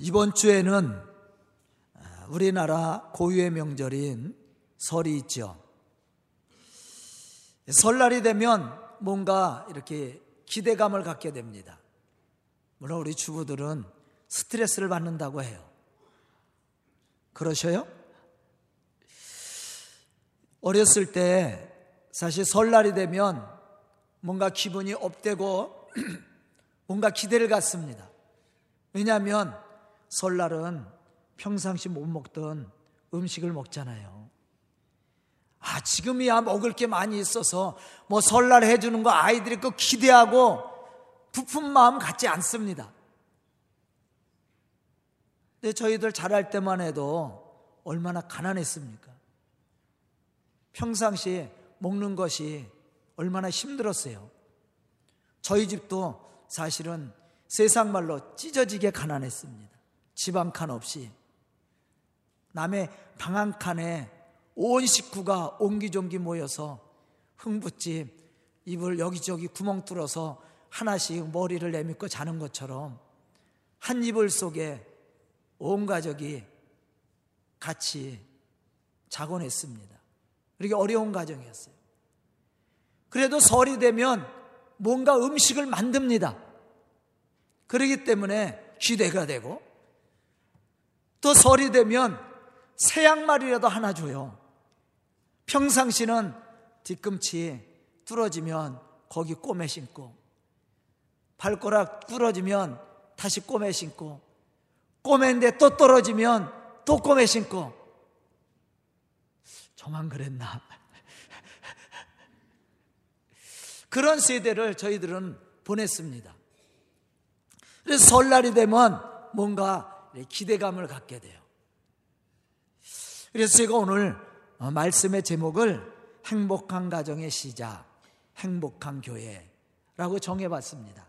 이번 주에는 우리나라 고유의 명절인 설이 있죠. 설날이 되면 뭔가 이렇게 기대감을 갖게 됩니다. 물론 우리 주부들은 스트레스를 받는다고 해요. 그러셔요? 어렸을 때 사실 설날이 되면 뭔가 기분이 업되고 뭔가 기대를 갖습니다. 왜냐하면 설날은 평상시 못 먹던 음식을 먹잖아요. 아, 지금이야 먹을 게 많이 있어서 뭐 설날 해주는 거 아이들이 그 기대하고 부푼 마음 갖지 않습니다. 근데 저희들 자랄 때만 해도 얼마나 가난했습니까? 평상시에 먹는 것이 얼마나 힘들었어요. 저희 집도 사실은 세상 말로 찢어지게 가난했습니다. 집 한 칸 없이. 남의 방 한 칸에 온 식구가 옹기종기 모여서 흥붓집 입을 여기저기 구멍 뚫어서 하나씩 머리를 내밀고 자는 것처럼 한 이불 속에 온 가족이 같이 자곤 했습니다. 이렇게 어려운 가정이었어요. 그래도 설이 되면 뭔가 음식을 만듭니다. 그러기 때문에 기대가 되고 또 설이 되면 새 양말이라도 하나 줘요. 평상시는 뒤꿈치 뚫어지면 거기 꼬매 신고 발가락 뚫어지면 다시 꼬매 신고 꼬매인데 또 떨어지면 또 꼬매 신고. 저만 그랬나? 그런 세대를 저희들은 보냈습니다. 그래서 설날이 되면 뭔가 기대감을 갖게 돼요 그래서 제가 오늘 어, 말씀의 제목을 행복한 가정의 시작, 행복한 교회라고 정해봤습니다.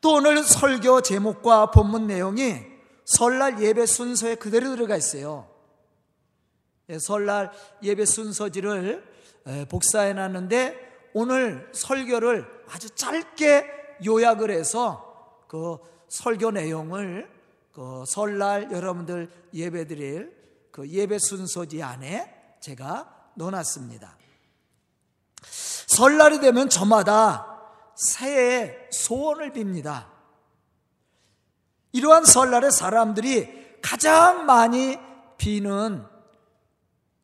또 오늘 설교 제목과 본문 내용이 설날 예배 순서에 그대로 들어가 있어요. 예, 설날 예배 순서지를 복사해 놨는데 오늘 설교를 아주 짧게 요약을 해서 그 설교 내용을 그 설날 여러분들 예배 드릴 그 예배 순서지 안에 제가 넣어놨습니다. 설날이 되면 저마다 새해 소원을 빕니다. 이러한 설날에 사람들이 가장 많이 비는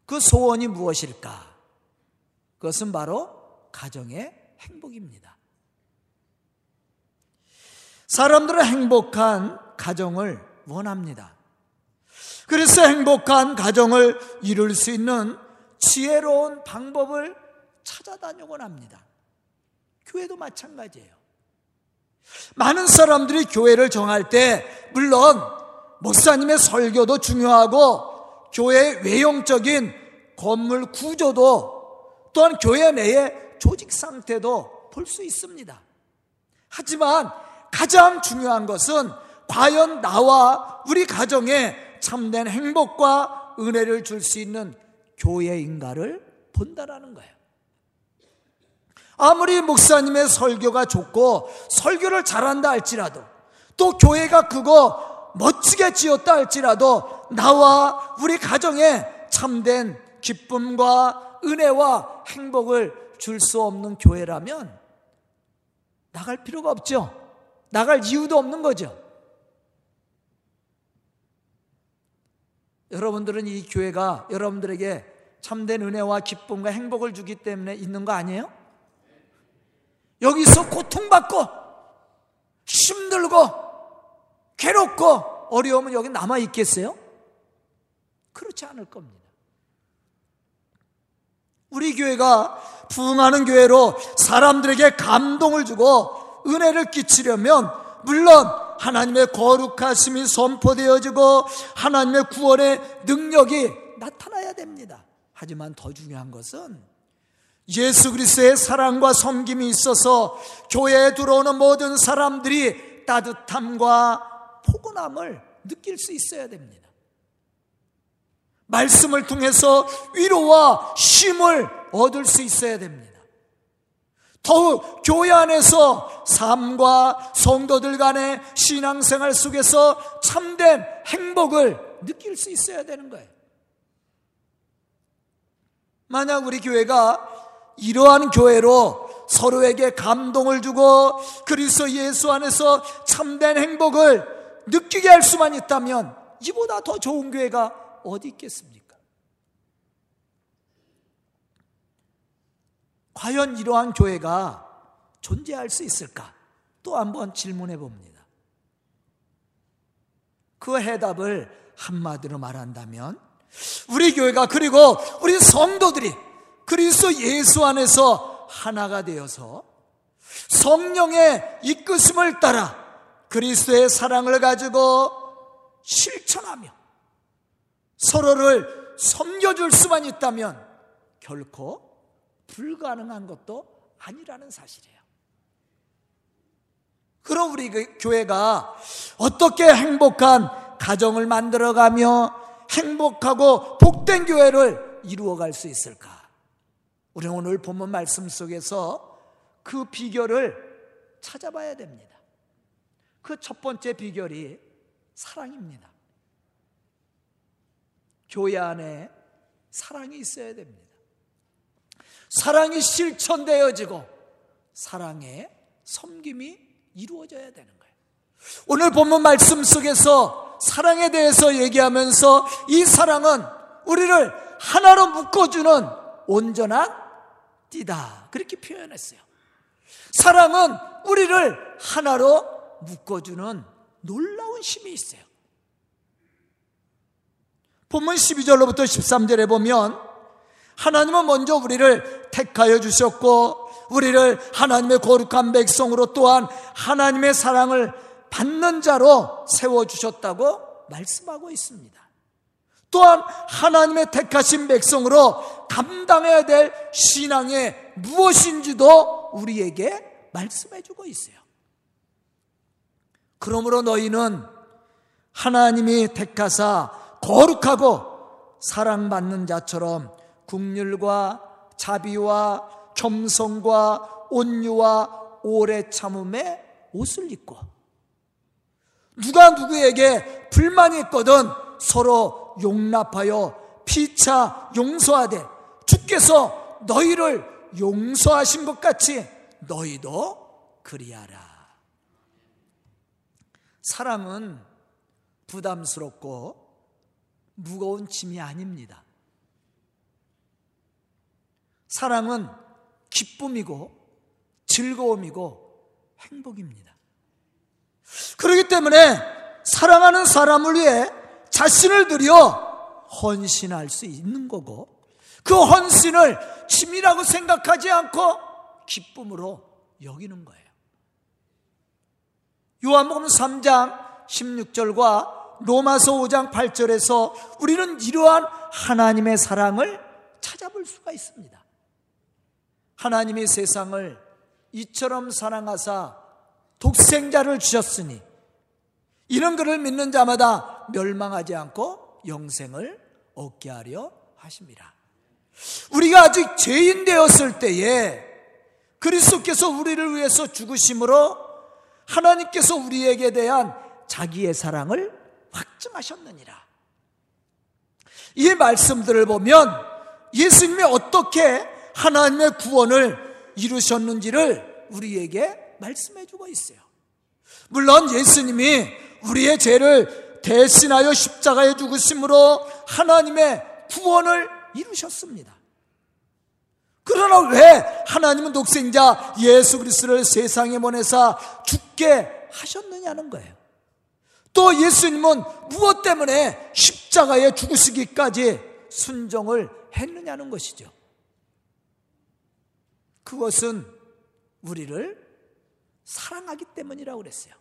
그 소원이 무엇일까? 그것은 바로 가정의 행복입니다. 사람들은 행복한 가정을 원합니다. 그래서 행복한 가정을 이룰 수 있는 지혜로운 방법을 찾아다니곤 합니다. 교회도 마찬가지예요. 많은 사람들이 교회를 정할 때, 물론, 목사님의 설교도 중요하고, 교회 외형적인 건물 구조도, 또한 교회 내의 조직 상태도 볼 수 있습니다. 하지만 가장 중요한 것은 과연 나와 우리 가정에 참된 행복과 은혜를 줄 수 있는 교회인가를 본다라는 거예요. 아무리 목사님의 설교가 좋고 설교를 잘한다 할지라도 또 교회가 그거 멋지게 지었다 할지라도 나와 우리 가정에 참된 기쁨과 은혜와 행복을 줄 수 없는 교회라면 나갈 필요가 없죠. 나갈 이유도 없는 거죠. 여러분들은 이 교회가 여러분들에게 참된 은혜와 기쁨과 행복을 주기 때문에 있는 거 아니에요? 여기서 고통받고 힘들고 괴롭고 어려우면 여기 남아 있겠어요? 그렇지 않을 겁니다. 우리 교회가 부흥하는 교회로 사람들에게 감동을 주고 은혜를 끼치려면 물론 하나님의 거룩하심이 선포되어지고 하나님의 구원의 능력이 나타나야 됩니다. 하지만 더 중요한 것은 예수 그리스도의 사랑과 섬김이 있어서 교회에 들어오는 모든 사람들이 따뜻함과 포근함을 느낄 수 있어야 됩니다. 말씀을 통해서 위로와 쉼을 얻을 수 있어야 됩니다. 더욱 교회 안에서 삶과 성도들 간의 신앙생활 속에서 참된 행복을 느낄 수 있어야 되는 거예요. 만약 우리 교회가 이러한 교회로 서로에게 감동을 주고 그리스도 예수 안에서 참된 행복을 느끼게 할 수만 있다면 이보다 더 좋은 교회가 어디 있겠습니까? 과연 이러한 교회가 존재할 수 있을까? 또 한번 질문해 봅니다. 그 해답을 한마디로 말한다면 우리 교회가 그리고 우리 성도들이 그리스도 예수 안에서 하나가 되어서 성령의 이끄심을 따라 그리스도의 사랑을 가지고 실천하며 서로를 섬겨줄 수만 있다면 결코 불가능한 것도 아니라는 사실이에요. 그럼 우리 그 교회가 어떻게 행복한 가정을 만들어가며 행복하고 복된 교회를 이루어갈 수 있을까? 우리 오늘 본문 말씀 속에서 그 비결을 찾아봐야 됩니다. 그 첫 번째 비결이 사랑입니다. 교회 안에 사랑이 있어야 됩니다. 사랑이 실천되어지고 사랑의 섬김이 이루어져야 되는 거예요. 오늘 본문 말씀 속에서 사랑에 대해서 얘기하면서 이 사랑은 우리를 하나로 묶어주는 온전한 띠다. 그렇게 표현했어요. 사랑은 우리를 하나로 묶어주는 놀라운 힘이 있어요. 본문 12절로부터 13절에 보면 하나님은 먼저 우리를 택하여 주셨고 우리를 하나님의 거룩한 백성으로 또한 하나님의 사랑을 받는 자로 세워 주셨다고 말씀하고 있습니다. 또한 하나님의 택하신 백성으로 감당해야 될 신앙이 무엇인지도 우리에게 말씀해 주고 있어요. 그러므로 너희는 하나님이 택하사 거룩하고 사랑받는 자처럼 국률과 자비와 겸손과 온유와 오래 참음의 옷을 입고 누가 누구에게 불만이 있거든 서로 용납하여 피차 용서하되 주께서 너희를 용서하신 것 같이 너희도 그리하라. 사랑은 부담스럽고 무거운 짐이 아닙니다. 사랑은 기쁨이고 즐거움이고 행복입니다. 그렇기 때문에 사랑하는 사람을 위해 자신을 들여 헌신할 수 있는 거고 그 헌신을 짐이라고 생각하지 않고 기쁨으로 여기는 거예요. 요한복음 3장 16절과 로마서 5장 8절에서 우리는 이러한 하나님의 사랑을 찾아볼 수가 있습니다. 하나님이 세상을 이처럼 사랑하사 독생자를 주셨으니 이런 그를 믿는 자마다 멸망하지 않고 영생을 얻게 하려 하십니다. 우리가 아직 죄인 되었을 때에 그리스도께서 우리를 위해서 죽으심으로 하나님께서 우리에게 대한 자기의 사랑을 확증하셨느니라. 이 말씀들을 보면 예수님이 어떻게 하나님의 구원을 이루셨는지를 우리에게 말씀해 주고 있어요. 물론 예수님이 우리의 죄를 대신하여 십자가에 죽으심으로 하나님의 구원을 이루셨습니다. 그러나 왜 하나님은 독생자 예수 그리스도를 세상에 보내사 죽게 하셨느냐는 거예요. 또 예수님은 무엇 때문에 십자가에 죽으시기까지 순종을 했느냐는 것이죠. 그것은 우리를 사랑하기 때문이라고 그랬어요.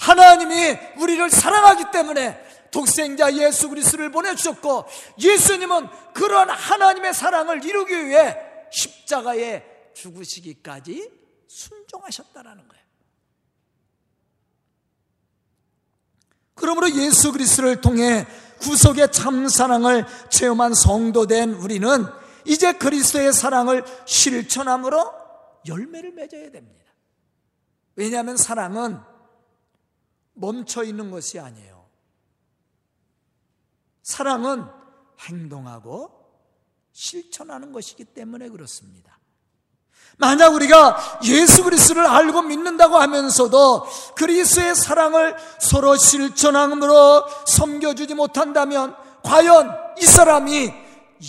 하나님이 우리를 사랑하기 때문에 독생자 예수 그리스도를 보내주셨고 예수님은 그런 하나님의 사랑을 이루기 위해 십자가에 죽으시기까지 순종하셨다라는 거예요. 그러므로 예수 그리스도를 통해 구속의 참 사랑을 체험한 성도 된 우리는 이제 그리스도의 사랑을 실천함으로 열매를 맺어야 됩니다. 왜냐하면 사랑은 멈춰 있는 것이 아니에요. 사랑은 행동하고 실천하는 것이기 때문에 그렇습니다. 만약 우리가 예수 그리스도를 알고 믿는다고 하면서도 그리스의 사랑을 서로 실천함으로 섬겨주지 못한다면 과연 이 사람이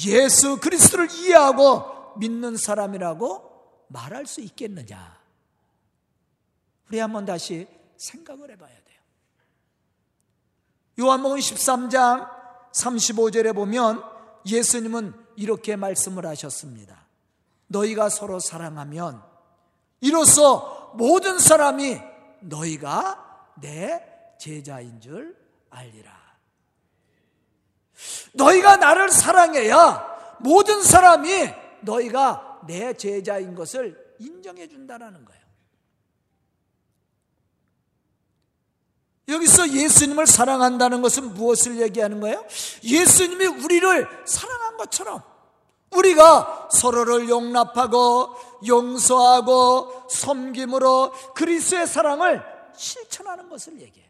예수 그리스도를 이해하고 믿는 사람이라고 말할 수 있겠느냐? 우리 한번 다시 생각을 해봐야 돼요. 요한복음 13장 35절에 보면 예수님은 이렇게 말씀을 하셨습니다. 너희가 서로 사랑하면 이로써 모든 사람이 너희가 내 제자인 줄 알리라. 너희가 나를 사랑해야 모든 사람이 너희가 내 제자인 것을 인정해 준다는 거예요. 여기서 예수님을 사랑한다는 것은 무엇을 얘기하는 거예요? 예수님이 우리를 사랑한 것처럼 우리가 서로를 용납하고 용서하고 섬김으로 그리스의 사랑을 실천하는 것을 얘기해요.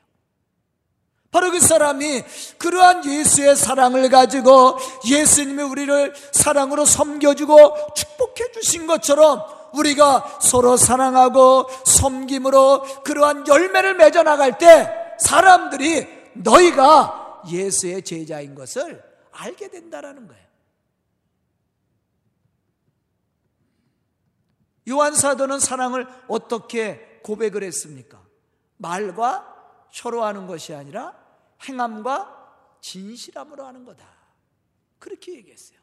바로 그 사람이 그러한 예수의 사랑을 가지고 예수님이 우리를 사랑으로 섬겨주고 축복해 주신 것처럼 우리가 서로 사랑하고 섬김으로 그러한 열매를 맺어 나갈 때 사람들이 너희가 예수의 제자인 것을 알게 된다라는 거예요. 요한 사도는 사랑을 어떻게 고백을 했습니까? 말과 혀로 하는 것이 아니라 행함과 진실함으로 하는 거다. 그렇게 얘기했어요.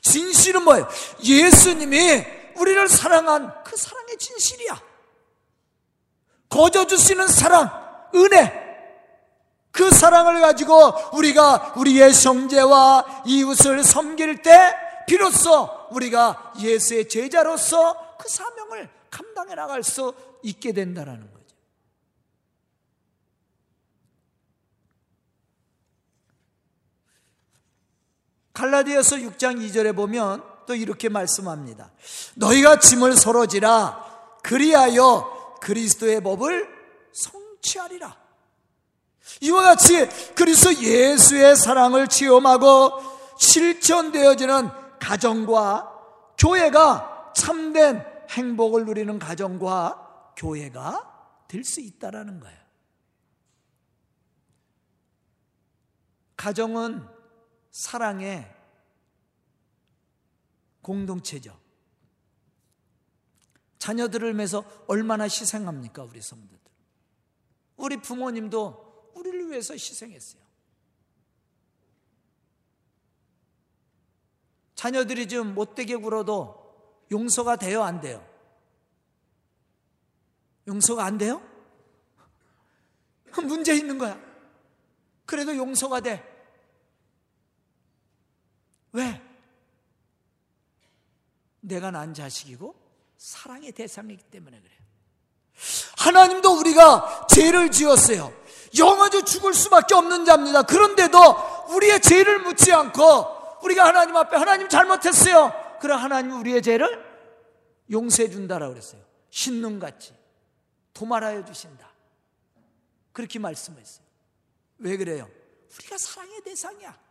진실은 뭐예요? 예수님이 우리를 사랑한 그 사랑의 진실이야. 거저 주시는 사랑, 은혜, 그 사랑을 가지고 우리가 우리의 형제와 이웃을 섬길 때 비로소 우리가 예수의 제자로서 그 사명을 감당해 나갈 수 있게 된다는 거죠. 갈라디아서 6장 2절에 보면 또 이렇게 말씀합니다. 너희가 짐을 서로 지라 그리하여 그리스도의 법을 성취하리라. 이와 같이 그리스도 예수의 사랑을 체험하고 실천되어지는 가정과 교회가 참된 행복을 누리는 가정과 교회가 될 수 있다라는 거예요. 가정은 사랑의 공동체죠. 자녀들을 위해서 얼마나 희생합니까, 우리 성도들? 우리 부모님도 우리를 위해서 희생했어요. 자녀들이 좀 못되게 굴어도 용서가 돼요, 안 돼요? 용서가 안 돼요? 문제 있는 거야. 그래도 용서가 돼. 왜? 내가 난 자식이고 사랑의 대상이기 때문에 그래요. 하나님도 우리가 죄를 지었어요. 영원히 죽을 수밖에 없는 자입니다. 그런데도 우리의 죄를 묻지 않고 우리가 하나님 앞에 하나님 잘못했어요. 그럼 하나님 우리의 죄를 용서해 준다라고 그랬어요. 신눈같이 도말하여 주신다. 그렇게 말씀했어요. 왜 그래요? 우리가 사랑의 대상이야.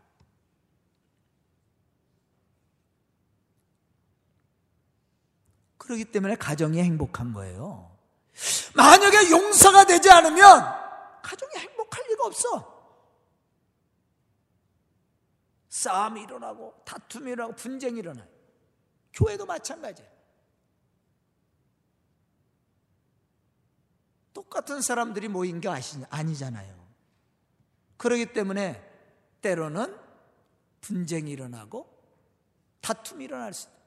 그렇기 때문에 가정이 행복한 거예요. 만약에 용서가 되지 않으면 가정이 행복할 리가 없어. 싸움이 일어나고 다툼이 일어나고 분쟁이 일어나요. 교회도 마찬가지예요. 똑같은 사람들이 모인 게 아니잖아요. 그러기 때문에 때로는 분쟁이 일어나고 다툼이 일어날 수 있다.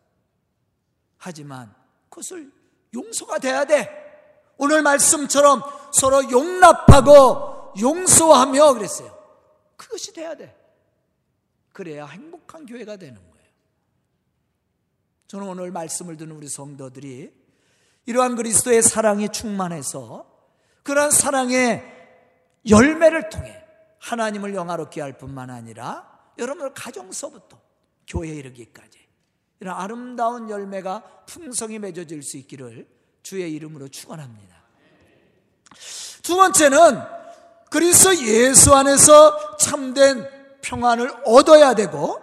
하지만 그것을 용서가 돼야 돼. 오늘 말씀처럼 서로 용납하고 용서하며 그랬어요. 그것이 돼야 돼. 그래야 행복한 교회가 되는 거예요. 저는 오늘 말씀을 듣는 우리 성도들이 이러한 그리스도의 사랑이 충만해서 그러한 사랑의 열매를 통해 하나님을 영화롭게 할 뿐만 아니라 여러분들 가정서부터 교회에 이르기까지 이런 아름다운 열매가 풍성히 맺어질 수 있기를 주의 이름으로 축원합니다. 두 번째는 그리스도 예수 안에서 참된 평안을 얻어야 되고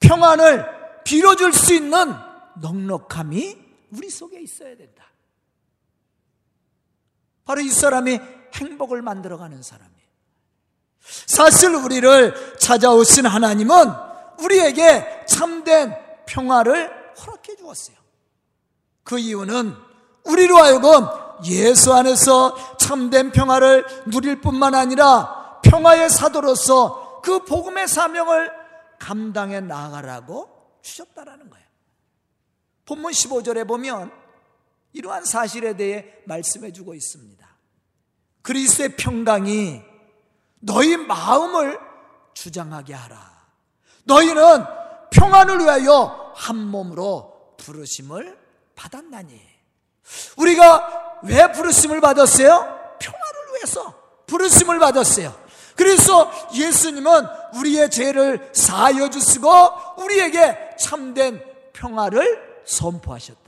평안을 빌어줄 수 있는 넉넉함이 우리 속에 있어야 된다. 바로 이 사람이 행복을 만들어가는 사람이에요. 사실 우리를 찾아오신 하나님은 우리에게 참된 평화를 허락해 주었어요. 그 이유는 우리로 하여금 예수 안에서 참된 평화를 누릴 뿐만 아니라 평화의 사도로서 그 복음의 사명을 감당해 나가라고 주셨다라는 거예요. 본문 15절에 보면 이러한 사실에 대해 말씀해 주고 있습니다. 그리스의 평강이 너희 마음을 주장하게 하라. 너희는 평안을 위하여 한 몸으로 부르심을 받았나니. 우리가 왜 부르심을 받았어요? 평안을 위해서 부르심을 받았어요. 그래서 예수님은 우리의 죄를 사하여 주시고 우리에게 참된 평화를 선포하셨다는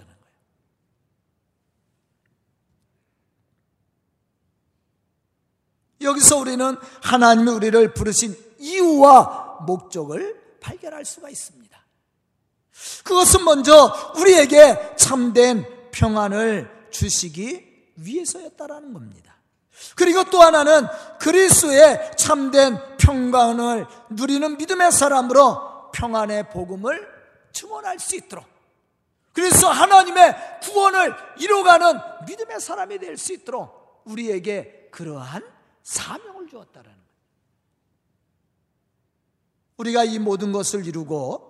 거예요. 여기서 우리는 하나님이 우리를 부르신 이유와 목적을 발견할 수가 있습니다. 그것은 먼저 우리에게 참된 평안을 주시기 위해서였다라는 겁니다. 그리고 또 하나는 그리스도의 참된 평강을 누리는 믿음의 사람으로 평안의 복음을 증언할 수 있도록 그래서 하나님의 구원을 이루어가는 믿음의 사람이 될 수 있도록 우리에게 그러한 사명을 주었다라는 거예요. 우리가 이 모든 것을 이루고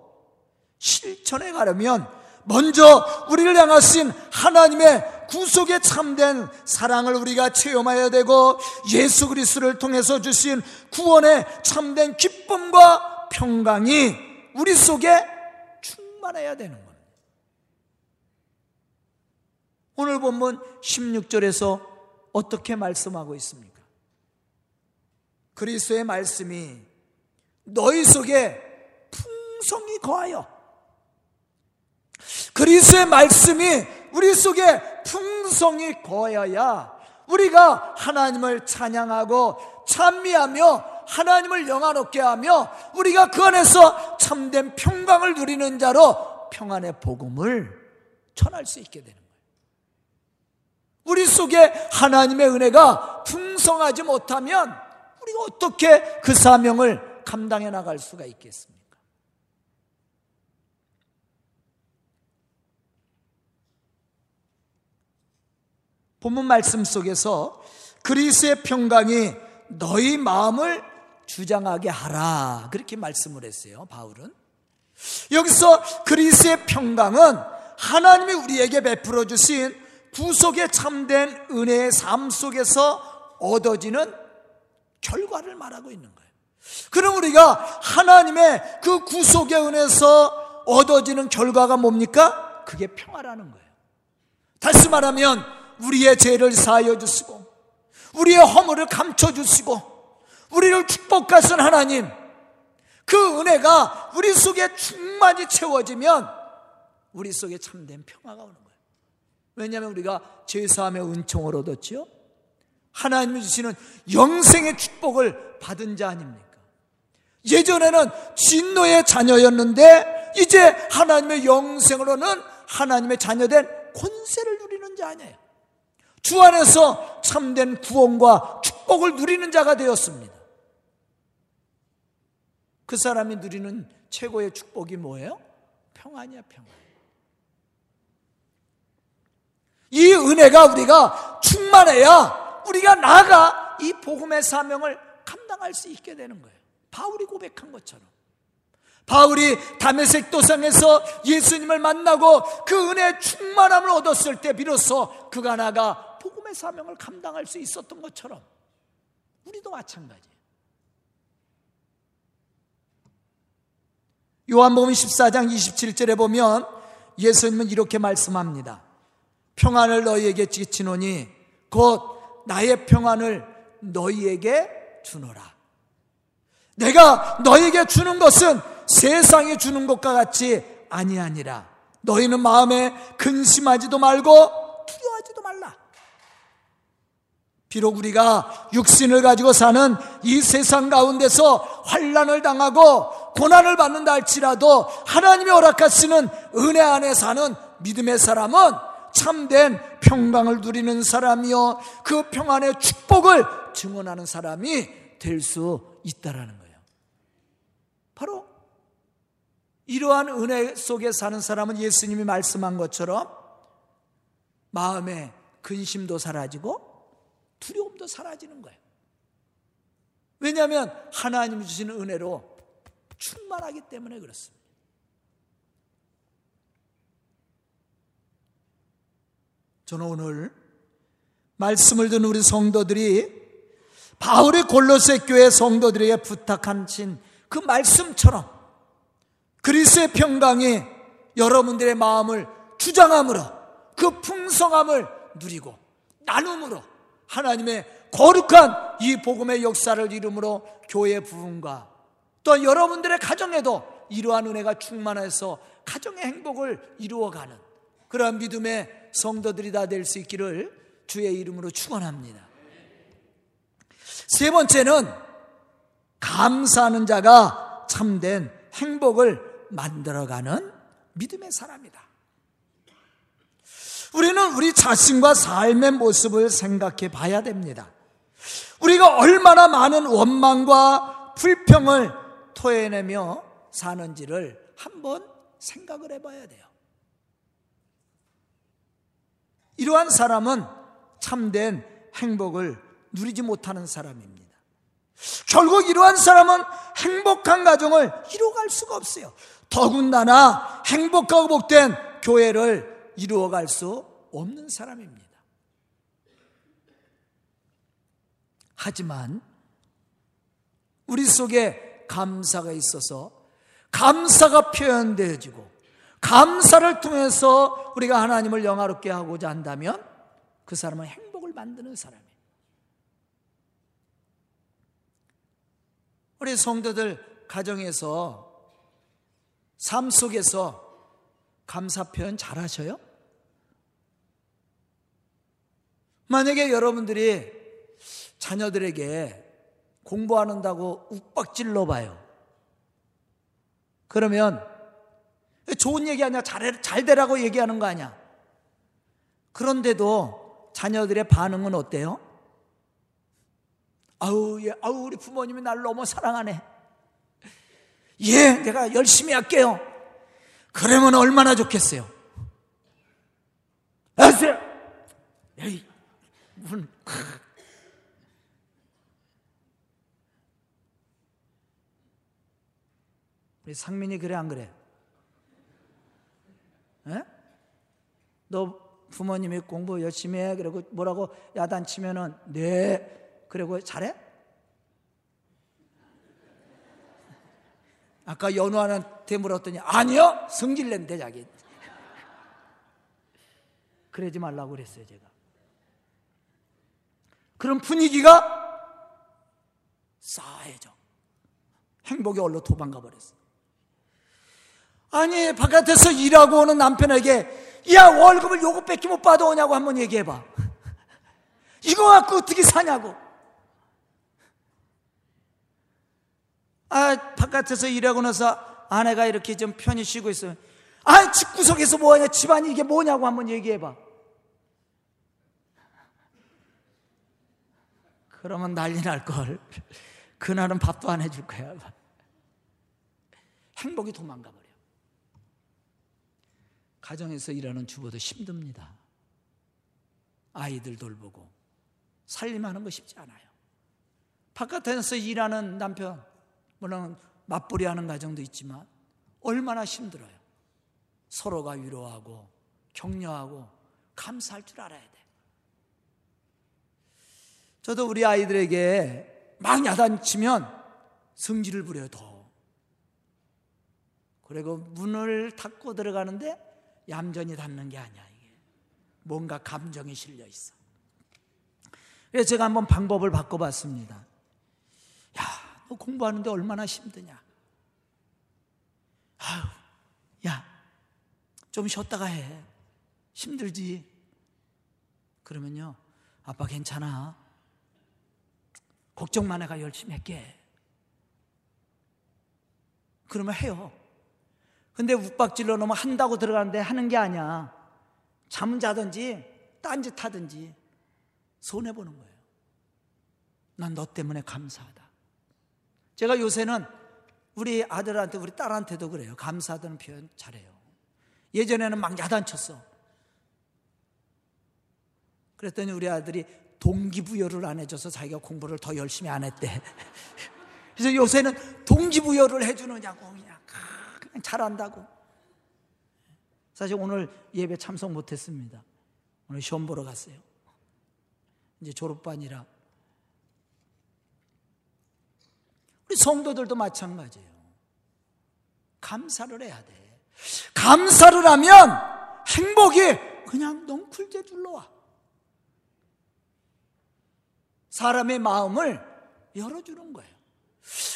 실천해 가려면 먼저 우리를 향하신 하나님의 구속에 참된 사랑을 우리가 체험해야 되고 예수 그리스도를 통해서 주신 구원의 참된 기쁨과 평강이 우리 속에 충만해야 되는 겁니다. 오늘 본문 16절에서 어떻게 말씀하고 있습니까? 그리스도의 말씀이 너희 속에 풍성히 거하여 그리스의 말씀이 우리 속에 풍성히 거하여야 우리가 하나님을 찬양하고 찬미하며 하나님을 영화롭게 하며 우리가 그 안에서 참된 평강을 누리는 자로 평안의 복음을 전할 수 있게 되는 거예요. 우리 속에 하나님의 은혜가 풍성하지 못하면 우리가 어떻게 그 사명을 감당해 나갈 수가 있겠습니까? 본문 말씀 속에서 그리스의 평강이 너희 마음을 주장하게 하라. 그렇게 말씀을 했어요, 바울은. 여기서 그리스의 평강은 하나님이 우리에게 베풀어 주신 구속에 참된 은혜의 삶 속에서 얻어지는 결과를 말하고 있는 거예요. 그럼 우리가 하나님의 그 구속의 은혜에서 얻어지는 결과가 뭡니까? 그게 평화라는 거예요. 다시 말하면 우리의 죄를 사하여 주시고 우리의 허물을 감춰 주시고 우리를 축복하신 하나님 그 은혜가 우리 속에 충만히 채워지면 우리 속에 참된 평화가 오는 거예요. 왜냐하면 우리가 죄사함의 은총을 얻었지요. 하나님이 주시는 영생의 축복을 받은 자 아닙니까? 예전에는 진노의 자녀였는데 이제 하나님의 영생으로는 하나님의 자녀된 권세를 누리는 자 아니에요. 주 안에서 참된 구원과 축복을 누리는 자가 되었습니다. 그 사람이 누리는 최고의 축복이 뭐예요? 평안이야, 평안. 이 은혜가 우리가 충만해야 우리가 나가 이 복음의 사명을 감당할 수 있게 되는 거예요. 바울이 고백한 것처럼. 바울이 담에색 도상에서 예수님을 만나고 그 은혜의 충만함을 얻었을 때 비로소 그가 나가 복음의 사명을 감당할 수 있었던 것처럼 우리도 마찬가지예요. 요한복음 14장 27절에 보면 예수님은 이렇게 말씀합니다. 평안을 너희에게 지치노니 곧 나의 평안을 너희에게 주노라. 내가 너희에게 주는 것은 세상이 주는 것과 같이 아니하니라. 너희는 마음에 근심하지도 말고 두려워하지도 말라. 비록 우리가 육신을 가지고 사는 이 세상 가운데서 환란을 당하고 고난을 받는다 할지라도 하나님이 허락하시는 은혜 안에 사는 믿음의 사람은 참된 평강을 누리는 사람이요 그 평안의 축복을 증언하는 사람이 될 수 있다라는 거예요. 바로 이러한 은혜 속에 사는 사람은 예수님이 말씀한 것처럼 마음의 근심도 사라지고 두려움도 사라지는 거예요. 왜냐하면 하나님이 주시는 은혜로 충만하기 때문에 그렇습니다. 저는 오늘 말씀을 듣는 우리 성도들이 바울의 골로새 교회 성도들에게 부탁하신 그 말씀처럼 그리스의 평강이 여러분들의 마음을 주장함으로 그 풍성함을 누리고 나눔으로 하나님의 거룩한 이 복음의 역사를 이름으로 교회 부흥과 또 여러분들의 가정에도 이러한 은혜가 충만해서 가정의 행복을 이루어가는 그러한 믿음의 성도들이 다 될 수 있기를 주의 이름으로 축원합니다. 세 번째는 감사하는 자가 참된 행복을 만들어가는 믿음의 사람이다. 우리는 우리 자신과 삶의 모습을 생각해 봐야 됩니다. 우리가 얼마나 많은 원망과 불평을 토해내며 사는지를 한번 생각을 해봐야 돼요. 이러한 사람은 참된 행복을 누리지 못하는 사람입니다. 결국 이러한 사람은 행복한 가정을 이루어갈 수가 없어요. 더군다나 행복하고 복된 교회를 이루어갈 수 없는 사람입니다. 하지만 우리 속에 감사가 있어서 감사가 표현되어지고 감사를 통해서 우리가 하나님을 영화롭게 하고자 한다면 그 사람은 행복을 만드는 사람이에요. 우리 성도들 가정에서 삶 속에서 감사 표현 잘 하셔요? 만약에 여러분들이 자녀들에게 공부하는다고 욱박질러 봐요. 그러면 좋은 얘기 아니야. 잘, 잘 되라고 얘기하는 거 아니야. 그런데도 자녀들의 반응은 어때요? 아우, 예, 아우, 우리 부모님이 날 너무 사랑하네. 예, 내가 열심히 할게요. 그러면 얼마나 좋겠어요. 아세요? 에이, 문. 우리 상민이 그래 안 그래? 에? 너 부모님이 공부 열심히 해 그리고 뭐라고 야단치면은 네 그리고 잘해? 아까 연우한테 물었더니 아니요? 성질낸 대 자기. 그러지 말라고 그랬어요 제가. 그런 분위기가 싸해져. 행복이 얼로 도망가 버렸어 아니 바깥에서 일하고 오는 남편에게 야 월급을 요것밖에 못 받아오냐고 한번 얘기해봐. 이거 갖고 어떻게 사냐고 아, 바깥에서 일하고 나서 아내가 이렇게 좀 편히 쉬고 있어요. 아, 집구석에서 뭐하냐? 집안이 이게 뭐냐고 한번 얘기해봐. 그러면 난리 날 걸. 그날은 밥도 안 해줄 거야. 행복이 도망가 버려. 가정에서 일하는 주부도 힘듭니다. 아이들 돌보고 살림하는 거 쉽지 않아요. 바깥에서 일하는 남편 물론 맞벌이 하는 가정도 있지만 얼마나 힘들어요. 서로가 위로하고 격려하고 감사할 줄 알아야 돼. 저도 우리 아이들에게 막 야단치면 성질을 부려요, 더. 그리고 문을 닫고 들어가는데 얌전히 닫는 게 아니야, 이게. 뭔가 감정이 실려 있어. 그래서 제가 한번 방법을 바꿔봤습니다. 야, 공부하는데 얼마나 힘드냐. 아유, 야, 좀 쉬었다가 해. 힘들지. 그러면요. 아빠 괜찮아. 걱정 만 해가 열심히 할게. 그러면 해요. 근데 욱박질러 놓으면 한다고 들어가는데 하는 게 아니야. 잠 자든지 딴짓 하든지 손해보는 거예요. 난 너 때문에 감사하다. 제가 요새는 우리 아들한테 우리 딸한테도 그래요. 감사하다는 표현 잘해요. 예전에는 막 야단쳤어. 그랬더니 우리 아들이 동기부여를 안 해줘서 자기가 공부를 더 열심히 안 했대. 그래서 요새는 동기부여를 해주느냐고 그냥, 그냥 잘한다고. 사실 오늘 예배 참석 못했습니다. 오늘 시험 보러 갔어요. 이제 졸업반이라. 우리 성도들도 마찬가지예요. 감사를 해야 돼. 감사를 하면 행복이 그냥 넝쿨게 둘러와. 사람의 마음을 열어주는 거예요.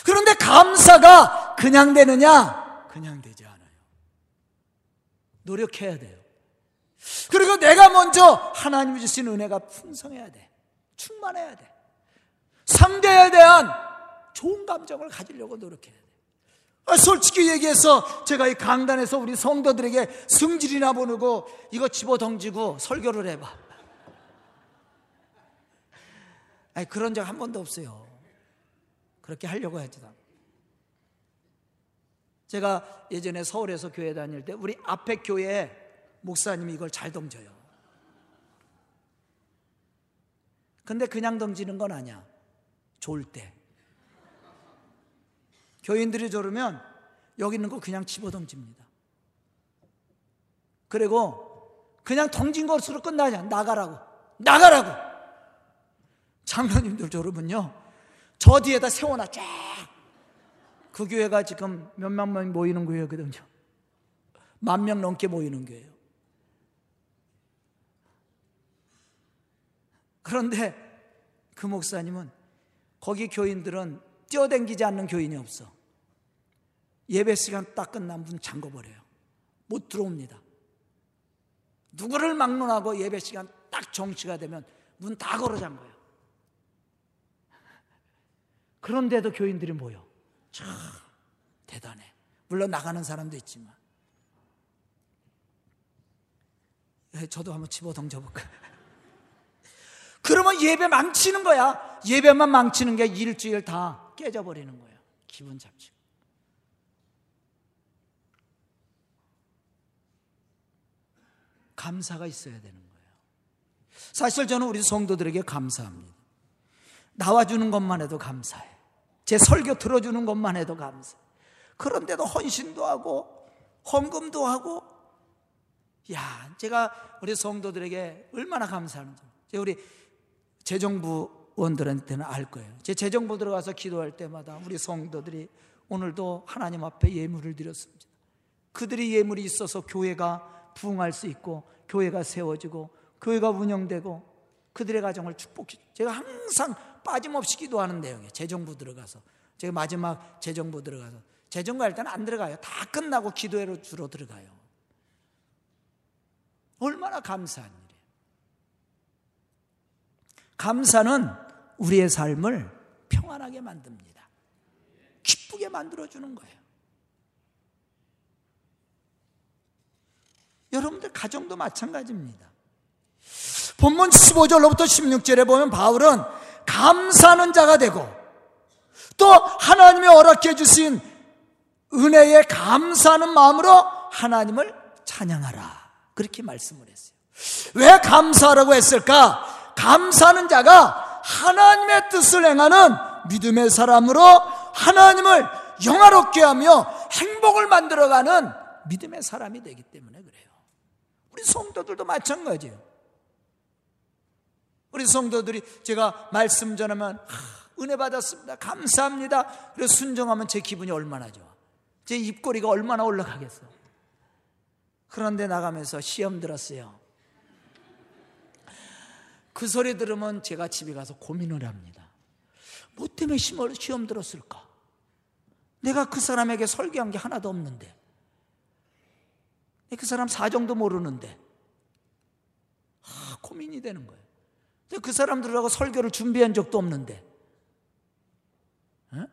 그런데 감사가 그냥 되느냐? 그냥 되지 않아요. 노력해야 돼요. 그리고 내가 먼저 하나님이 주신 은혜가 풍성해야 돼. 충만해야 돼. 상대에 대한 좋은 감정을 가지려고 노력해야 돼. 아, 솔직히 얘기해서 제가 이 강단에서 우리 성도들에게 승질이나 보내고 이거 집어 던지고 설교를 해봐. 아니, 그런 적 한 번도 없어요. 그렇게 하려고 하지도 제가 예전에 서울에서 교회 다닐 때 우리 앞에 교회에 목사님이 이걸 잘 던져요. 근데 그냥 던지는 건 아니야. 좋을 때. 교인들이 졸으면 여기 있는 거 그냥 집어 던집니다. 그리고 그냥 던진 것으로 끝나지 않아. 나가라고. 나가라고. 장로님들 졸업은요, 저 뒤에다 세워놔, 쫙. 그 교회가 지금 몇만 명 모이는 교회거든요. 만 명 넘게 모이는 교회예요. 그런데 그 목사님은 거기 교인들은 뛰어댕기지 않는 교인이 없어. 예배 시간 딱 끝나면 문 잠궈버려요. 못 들어옵니다. 누구를 막론하고 예배 시간 딱 정치가 되면 문 다 걸어 잠궈요. 그런데도 교인들이 모여. 참 대단해. 물론 나가는 사람도 있지만. 예, 저도 한번 집어 던져볼까? 그러면 예배 망치는 거야. 예배만 망치는 게 일주일 다 깨져버리는 거야. 기분 잡치고. 감사가 있어야 되는 거예요. 사실 저는 우리 성도들에게 감사합니다. 나와주는 것만 해도 감사해. 제 설교 들어주는 것만 해도 감사. 그런데도 헌신도 하고 헌금도 하고 야, 제가 우리 성도들에게 얼마나 감사하는지. 우리 재정부원들한테는 알 거예요. 제 재정부 들어가서 기도할 때마다 우리 성도들이 오늘도 하나님 앞에 예물을 드렸습니다. 그들이 예물이 있어서 교회가 부흥할 수 있고 교회가 세워지고 교회가 운영되고 그들의 가정을 축복해. 제가 항상 빠짐없이 기도하는 내용이에요. 재정부 들어가서. 제가 마지막 재정부 들어가서. 재정부 할 때는 안 들어가요. 다 끝나고 기도회로 주로 들어가요. 얼마나 감사한 일이에요. 감사는 우리의 삶을 평안하게 만듭니다. 기쁘게 만들어 주는 거예요. 여러분들 가정도 마찬가지입니다. 본문 15절로부터 16절에 보면 바울은 감사하는 자가 되고 또 하나님이 허락해 주신 은혜에 감사하는 마음으로 하나님을 찬양하라. 그렇게 말씀을 했어요. 왜 감사하라고 했을까? 감사하는 자가 하나님의 뜻을 행하는 믿음의 사람으로 하나님을 영화롭게 하며 행복을 만들어가는 믿음의 사람이 되기 때문에. 우리 성도들도 마찬가지예요. 우리 성도들이 제가 말씀 전하면 은혜 받았습니다. 감사합니다. 그래서 순종하면 제 기분이 얼마나 좋아. 제 입꼬리가 얼마나 올라가겠어. 그런데 나가면서 시험 들었어요. 그 소리 들으면 제가 집에 가서 고민을 합니다. 뭐 때문에 시험 들었을까? 내가 그 사람에게 설교한 게 하나도 없는데. 그 사람 사정도 모르는데 아, 고민이 되는 거예요. 그 사람들하고 설교를 준비한 적도 없는데 어?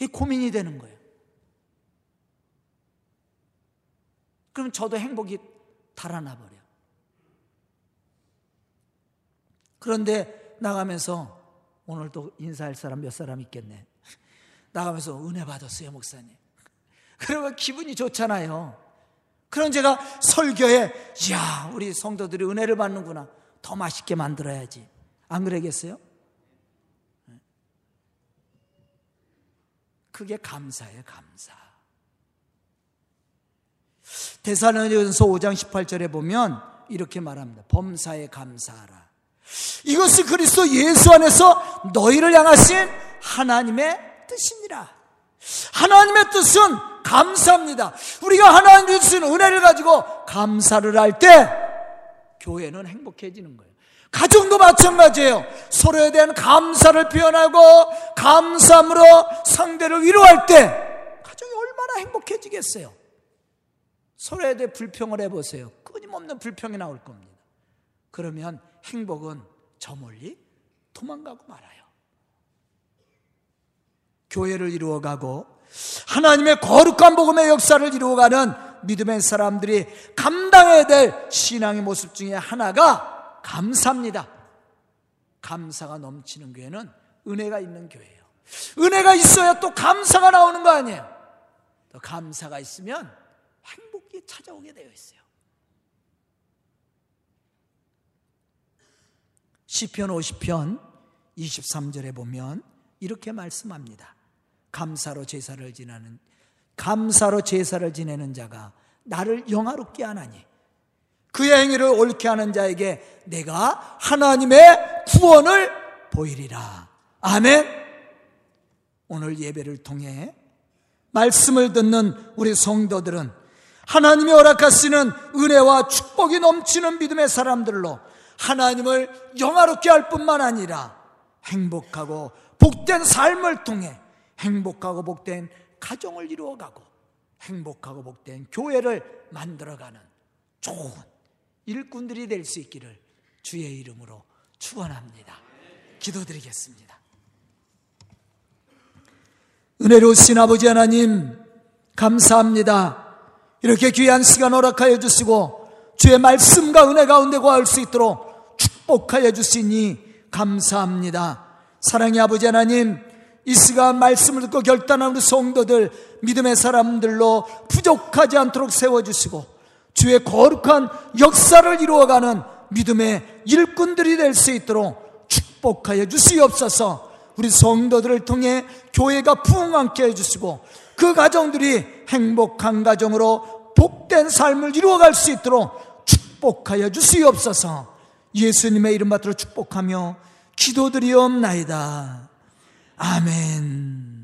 이 고민이 되는 거예요. 그럼 저도 행복이 달아나 버려. 그런데 나가면서 오늘도 인사할 사람 몇 사람 있겠네. 나가면서 은혜 받았어요, 목사님. 그러면 기분이 좋잖아요. 그럼 제가 설교에, 야 우리 성도들이 은혜를 받는구나. 더 맛있게 만들어야지. 안 그러겠어요? 그게 감사예요, 감사. 대사로전서 5장 18절에 보면 이렇게 말합니다. 범사에 감사하라. 이것이 그리스도 예수 안에서 너희를 향하신 하나님의 뜻입니다. 하나님의 뜻은 감사입니다. 우리가 하나님이 주신 은혜를 가지고 감사를 할 때 교회는 행복해지는 거예요. 가정도 마찬가지예요. 서로에 대한 감사를 표현하고 감사함으로 상대를 위로할 때 가정이 얼마나 행복해지겠어요. 서로에 대해 불평을 해보세요. 끊임없는 불평이 나올 겁니다. 그러면 행복은 저 멀리 도망가고 말아요. 교회를 이루어가고 하나님의 거룩한 복음의 역사를 이루어가는 믿음의 사람들이 감당해야 될 신앙의 모습 중에 하나가 감사입니다. 감사가 넘치는 교회는 은혜가 있는 교회예요. 은혜가 있어야 또 감사가 나오는 거 아니에요. 또 감사가 있으면 행복이 찾아오게 되어 있어요. 시편 50편 23절에 보면 이렇게 말씀합니다. 감사로 제사를 지내는 감사로 제사를 지내는 자가 나를 영화롭게 하나니 그의 행위를 옳게 하는 자에게 내가 하나님의 구원을 보이리라. 아멘. 오늘 예배를 통해 말씀을 듣는 우리 성도들은 하나님이 허락하시는 은혜와 축복이 넘치는 믿음의 사람들로 하나님을 영화롭게 할 뿐만 아니라 행복하고 복된 삶을 통해 행복하고 복된 가정을 이루어가고 행복하고 복된 교회를 만들어가는 좋은 일꾼들이 될 수 있기를 주의 이름으로 축원합니다. 기도드리겠습니다. 은혜로우신 아버지 하나님 감사합니다. 이렇게 귀한 시간 허락하여 주시고 주의 말씀과 은혜 가운데 거할 수 있도록 축복하여 주시니 감사합니다. 사랑의 아버지 하나님 이 시간 말씀을 듣고 결단한 우리 성도들 믿음의 사람들로 부족하지 않도록 세워주시고 주의 거룩한 역사를 이루어가는 믿음의 일꾼들이 될 수 있도록 축복하여 주시옵소서 우리 성도들을 통해 교회가 부흥하게 해주시고 그 가정들이 행복한 가정으로 복된 삶을 이루어갈 수 있도록 축복하여 주시옵소서 예수님의 이름 받들어 축복하며 기도드리옵나이다. 아멘.